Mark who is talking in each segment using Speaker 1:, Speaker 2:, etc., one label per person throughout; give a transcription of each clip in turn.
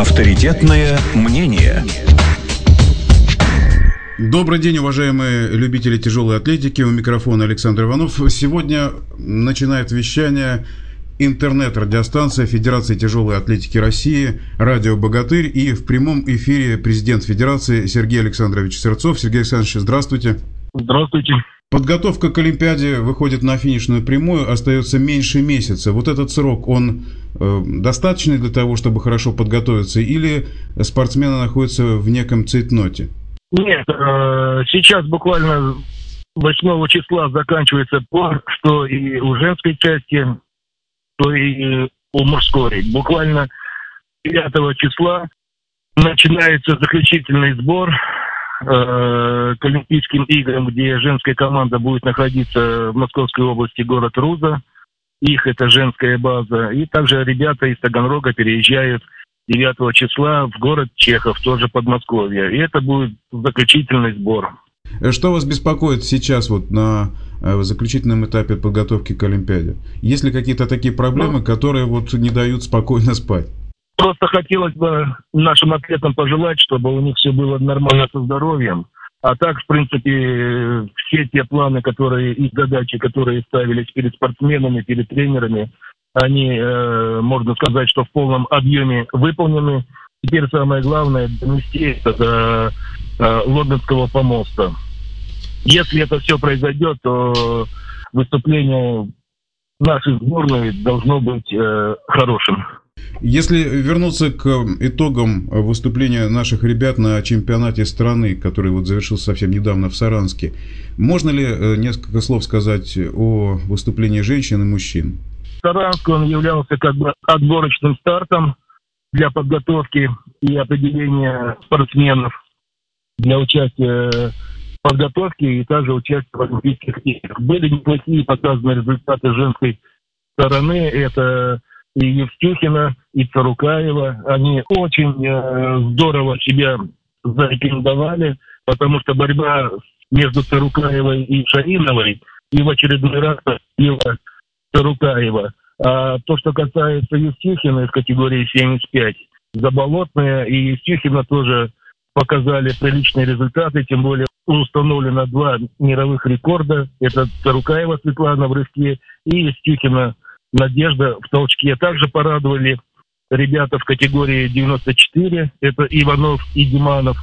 Speaker 1: Авторитетное мнение.
Speaker 2: Добрый день, уважаемые любители тяжелой атлетики. У микрофона Александр Иванов. Сегодня начинает вещание интернет-радиостанция Федерации тяжелой атлетики России «Радио Богатырь» и в прямом эфире президент Федерации Сергей Александрович Сырцов. Сергей Александрович, здравствуйте.
Speaker 3: Здравствуйте.
Speaker 2: Подготовка к Олимпиаде выходит на финишную прямую, остается меньше месяца. Вот этот срок, он э, достаточный для того, чтобы хорошо подготовиться, или спортсмены находятся в неком цейтноте?
Speaker 3: Нет, э, сейчас буквально 8 числа заканчивается пор, что и у женской части, то и у мужской. Буквально 9 числа начинается заключительный сбор э, к Олимпийским играм, где женская команда будет находиться в Московской области, город Руза. Их это женская база. И также ребята из Таганрога переезжают 9 числа в город Чехов, тоже Подмосковье. И это будет заключительный сбор.
Speaker 2: Что вас беспокоит сейчас вот на э, заключительном этапе подготовки к Олимпиаде? Есть ли какие-то такие проблемы, ну, которые вот не дают спокойно спать?
Speaker 3: Просто хотелось бы нашим атлетам пожелать, чтобы у них все было нормально со здоровьем. А так, в принципе, все те планы, которые и задачи, которые ставились перед спортсменами, перед тренерами, они, э, можно сказать, что в полном объеме выполнены. Теперь самое главное донести это до э, лондонского помоста. Если это все произойдет, то выступление нашей сборной должно быть э, хорошим.
Speaker 2: Если вернуться к итогам выступления наших ребят на чемпионате страны, который вот завершился совсем недавно в Саранске, можно ли э, несколько слов сказать о выступлении женщин и мужчин?
Speaker 3: Саранск, он являлся как бы отборочным стартом для подготовки и определения спортсменов для участия в подготовке и также участия в Олимпийских играх. Были неплохие показаны результаты женской стороны. Это и Евстюхина, и Царукаева. Они очень э, здорово себя зарекомендовали, потому что борьба между Царукаевой и Шариновой и в очередной раз победила Царукаева. А то, что касается Евстюхина из категории 75, Заболотная и Евстюхина тоже показали приличные результаты, тем более установлено два мировых рекорда. Это Царукаева Светлана в рывке и Евстюхина Надежда в толчке. Также порадовали ребята в категории 94. Это Иванов и Диманов.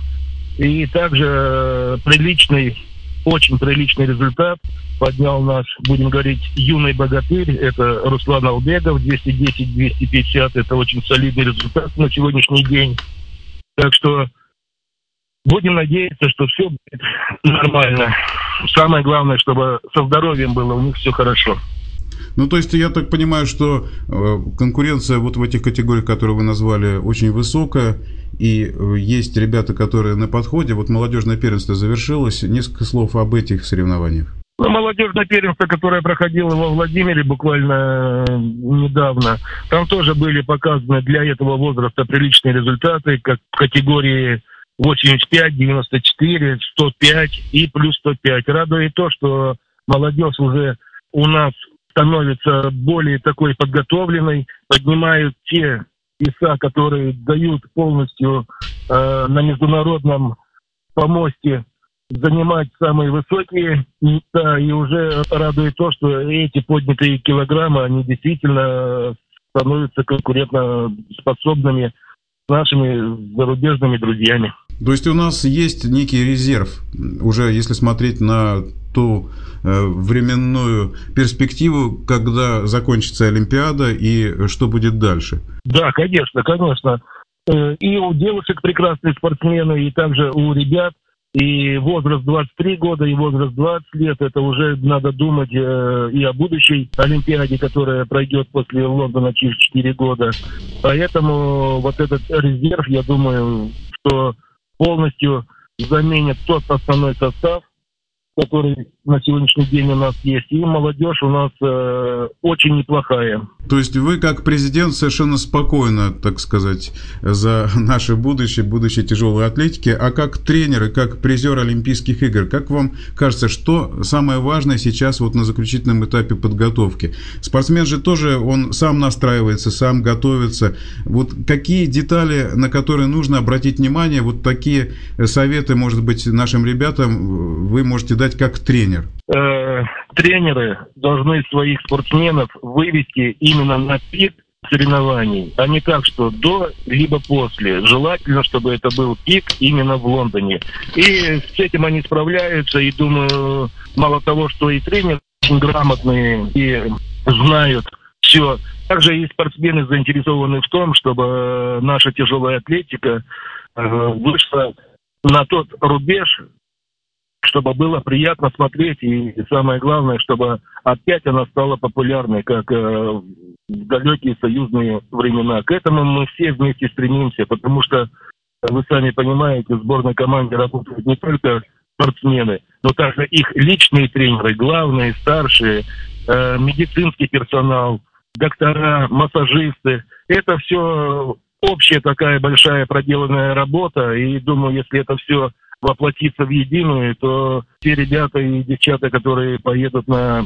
Speaker 3: И также э, приличный, очень приличный результат поднял наш, будем говорить, юный богатырь. Это Руслан Албегов, 210-250. Это очень солидный результат на сегодняшний день. Так что будем надеяться, что все будет нормально. Самое главное, чтобы со здоровьем было у них все хорошо.
Speaker 2: Ну, то есть, я так понимаю, что э, конкуренция вот в этих категориях, которые вы назвали, очень высокая, и э, есть ребята, которые на подходе. Вот молодежное первенство завершилось. Несколько слов об этих соревнованиях.
Speaker 3: Ну, молодежное первенство, которое проходило во Владимире буквально э, недавно, там тоже были показаны для этого возраста приличные результаты, как в категории 85, 94, 105 и плюс 105. Радует то, что молодежь уже у нас становится более такой подготовленной, поднимают те веса, которые дают полностью э, на международном помосте занимать самые высокие места, и уже радует то, что эти поднятые килограммы, они действительно становятся конкурентоспособными с нашими зарубежными друзьями.
Speaker 2: То есть у нас есть некий резерв, уже если смотреть на ту э, временную перспективу, когда закончится Олимпиада и что будет дальше?
Speaker 3: Да, конечно, конечно. Э, и у девушек прекрасные спортсмены, и также у ребят. И возраст 23 года, и возраст 20 лет, это уже надо думать э, и о будущей Олимпиаде, которая пройдет после Лондона через 4 года. Поэтому вот этот резерв, я думаю, что полностью заменит тот основной состав, который на сегодняшний день у нас есть, и молодежь у нас э, очень неплохая.
Speaker 2: То есть вы как президент совершенно спокойно, так сказать, за наше будущее, будущее тяжелой атлетики, а как тренер и как призер Олимпийских игр, как вам кажется, что самое важное сейчас вот на заключительном этапе подготовки? Спортсмен же тоже, он сам настраивается, сам готовится. Вот какие детали, на которые нужно обратить внимание, вот такие советы, может быть, нашим ребятам вы можете дать как тренер?
Speaker 3: Э, тренеры должны своих спортсменов вывести именно на пик соревнований, а не так, что до либо после. Желательно, чтобы это был пик именно в Лондоне. И с этим они справляются, и думаю, мало того, что и тренеры очень грамотные и знают все. Также и спортсмены заинтересованы в том, чтобы наша тяжелая атлетика э, вышла на тот рубеж, чтобы было приятно смотреть, и самое главное, чтобы опять она стала популярной, как э, в далекие союзные времена. К этому мы все вместе стремимся, потому что, вы сами понимаете, в сборной команде работают не только спортсмены, но также их личные тренеры, главные, старшие, э, медицинский персонал, доктора, массажисты. Это все общая такая большая проделанная работа, и думаю, если это все воплотиться в единую, то те ребята и девчата, которые поедут на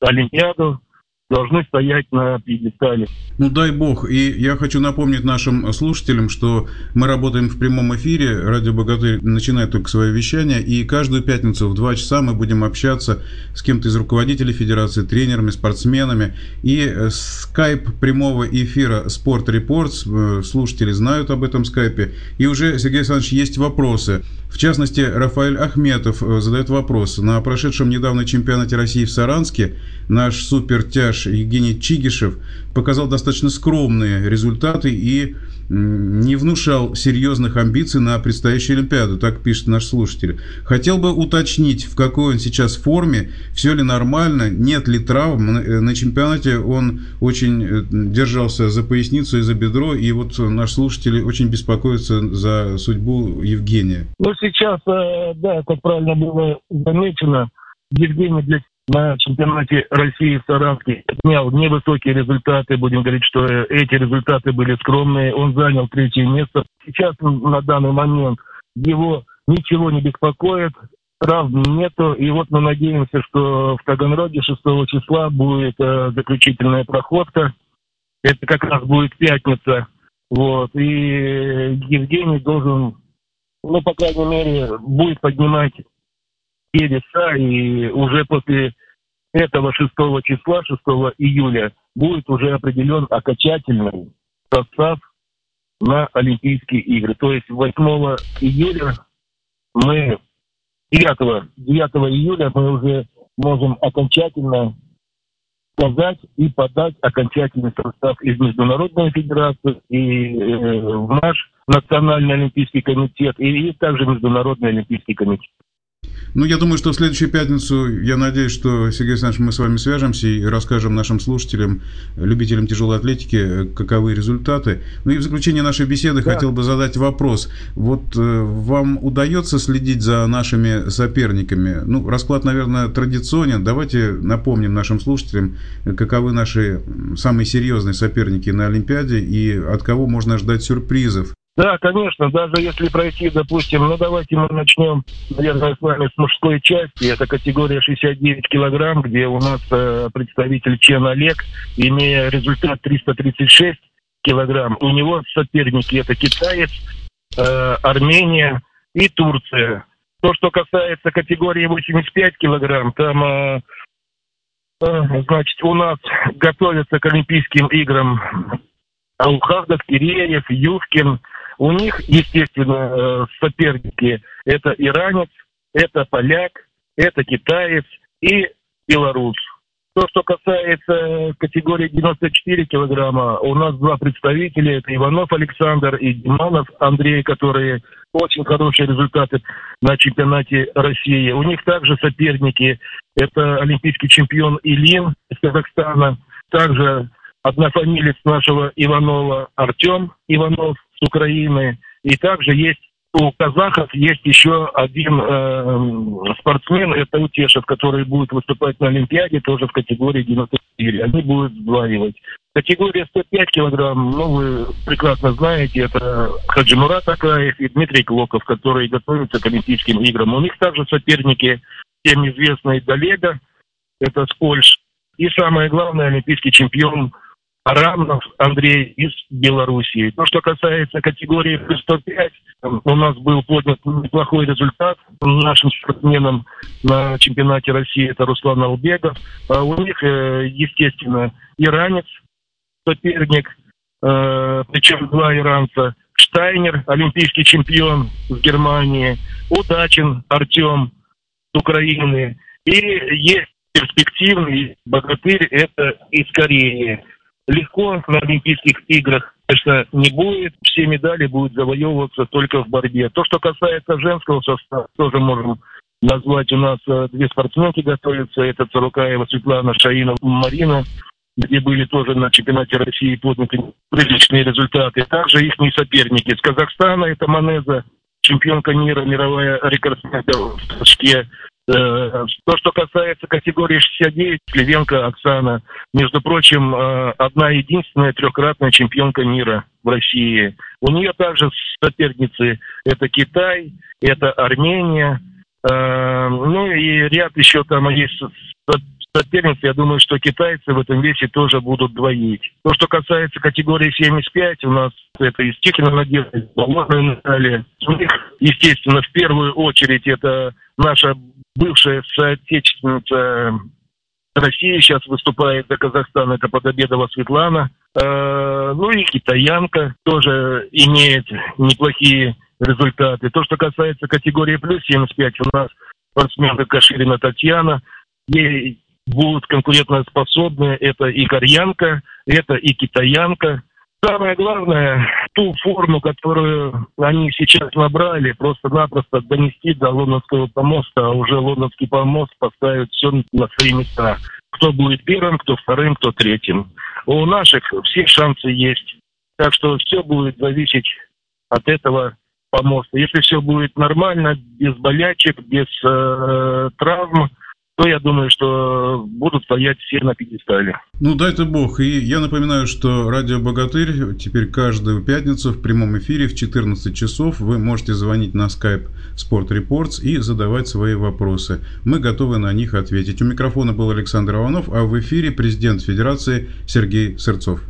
Speaker 3: Олимпиаду, должны стоять на пьедестале.
Speaker 2: Ну дай бог. И я хочу напомнить нашим слушателям, что мы работаем в прямом эфире. Радио Богатырь начинает только свое вещание. И каждую пятницу в 2 часа мы будем общаться с кем-то из руководителей федерации, тренерами, спортсменами. И скайп прямого эфира Спорт Репортс. Э, слушатели знают об этом скайпе. И уже, Сергей Александрович, есть вопросы. В частности, Рафаэль Ахметов э, задает вопрос. На прошедшем недавно чемпионате России в Саранске наш супертяж Евгений Чигишев показал достаточно скромные результаты и не внушал серьезных амбиций на предстоящую Олимпиаду, так пишет наш слушатель. Хотел бы уточнить, в какой он сейчас форме, все ли нормально, нет ли травм. На чемпионате он очень э, держался за поясницу и за бедро, и вот наш слушатель очень беспокоится за судьбу Евгения.
Speaker 3: Ну, сейчас, э, да, как правильно было замечено, Евгений для на чемпионате России в Саранске снял невысокие результаты. Будем говорить, что эти результаты были скромные. Он занял третье место. Сейчас на данный момент его ничего не беспокоит, травм нету. И вот мы надеемся, что в Таганроге 6 числа будет э, заключительная проходка. Это как раз будет пятница. Вот. И Евгений должен, ну, по крайней мере, будет поднимать те и уже после этого 6 числа, 6 июля, будет уже определен окончательный состав на Олимпийские игры. То есть 8 июля мы, 9, 9 июля мы уже можем окончательно сказать и подать окончательный состав из Международной Федерации и э, в наш Национальный Олимпийский комитет и также Международный Олимпийский комитет.
Speaker 2: Ну, я думаю, что в следующую пятницу, я надеюсь, что, Сергей Александрович, мы с вами свяжемся и расскажем нашим слушателям, любителям тяжелой атлетики, каковы результаты. Ну и в заключение нашей беседы да. хотел бы задать вопрос. Вот э, вам удается следить за нашими соперниками? Ну, расклад, наверное, традиционен. Давайте напомним нашим слушателям, каковы наши самые серьезные соперники на Олимпиаде и от кого можно ждать сюрпризов.
Speaker 3: Да, конечно, даже если пройти, допустим, ну давайте мы начнем, наверное, с вами с мужской части. Это категория 69 килограмм, где у нас э, представитель Чен Олег, имея результат 336 килограмм. У него соперники это китаец, э, Армения и Турция. То, что касается категории 85 килограмм, там, э, э, значит, у нас готовятся к Олимпийским играм Алхардов, Киреев, Ювкин, у них, естественно, э, соперники – это иранец, это поляк, это китаец и белорус. То, что касается категории 94 килограмма, у нас два представителя. Это Иванов Александр и Диманов Андрей, которые очень хорошие результаты на чемпионате России. У них также соперники. Это олимпийский чемпион Илин из Казахстана. Также однофамилец нашего Иванова Артем Иванов с Украины. И также есть у казахов есть еще один э, спортсмен, это Утешев, который будет выступать на Олимпиаде, тоже в категории 94. Они будут сдваивать. Категория 105 килограмм, ну, вы прекрасно знаете, это Хаджимурат Акаев и Дмитрий Клоков, которые готовятся к Олимпийским играм. У них также соперники, всем известный Долега, это с. И самое главное, олимпийский чемпион Рамнов Андрей из Белоруссии. То, что касается категории плюс 105, у нас был поднят неплохой результат нашим спортсменам на чемпионате России. Это Руслан Албегов. А у них, э, естественно, иранец, соперник, э, причем два иранца. Штайнер, олимпийский чемпион с Германии. Удачин Артем с Украины. И есть перспективный богатырь, это из Кореи легко на Олимпийских играх, конечно, не будет. Все медали будут завоевываться только в борьбе. То, что касается женского состава, тоже можем назвать. У нас э, две спортсменки готовятся. Это Царукаева Светлана, Шаина Марина, где были тоже на чемпионате России подняты приличные результаты. Также их соперники. Из Казахстана это Манеза, чемпионка мира, мировая рекордсменка в Ташке. Э, то, что касается категории 69, Клевенко Оксана, между прочим, э, одна единственная трехкратная чемпионка мира в России. У нее также соперницы это Китай, это Армения, э, ну и ряд еще там есть соперниц, я думаю, что китайцы в этом весе тоже будут двоить. То, что касается категории 75, у нас это Тихина Надежда, Наталья. У них, естественно, в первую очередь это наша бывшая соотечественница России сейчас выступает за Казахстан, это Подобедова Светлана. Э, ну и китаянка тоже имеет неплохие результаты. То, что касается категории плюс 75, у нас спортсменка Каширина Татьяна. Ей будут конкурентоспособны. Это и кореянка, это и китаянка. Самое главное, ту форму, которую они сейчас набрали, просто-напросто донести до лондонского помоста, а уже лондонский помост поставит все на свои места. Кто будет первым, кто вторым, кто третьим. У наших все шансы есть. Так что все будет зависеть от этого помоста. Если все будет нормально, без болячек, без э, травм, то я думаю, что будут стоять все на пьедестале.
Speaker 2: Ну, дай-то бог. И я напоминаю, что радио «Богатырь» теперь каждую пятницу в прямом эфире в 14 часов вы можете звонить на skype Sport Reports и задавать свои вопросы. Мы готовы на них ответить. У микрофона был Александр Иванов, а в эфире президент Федерации Сергей Сырцов.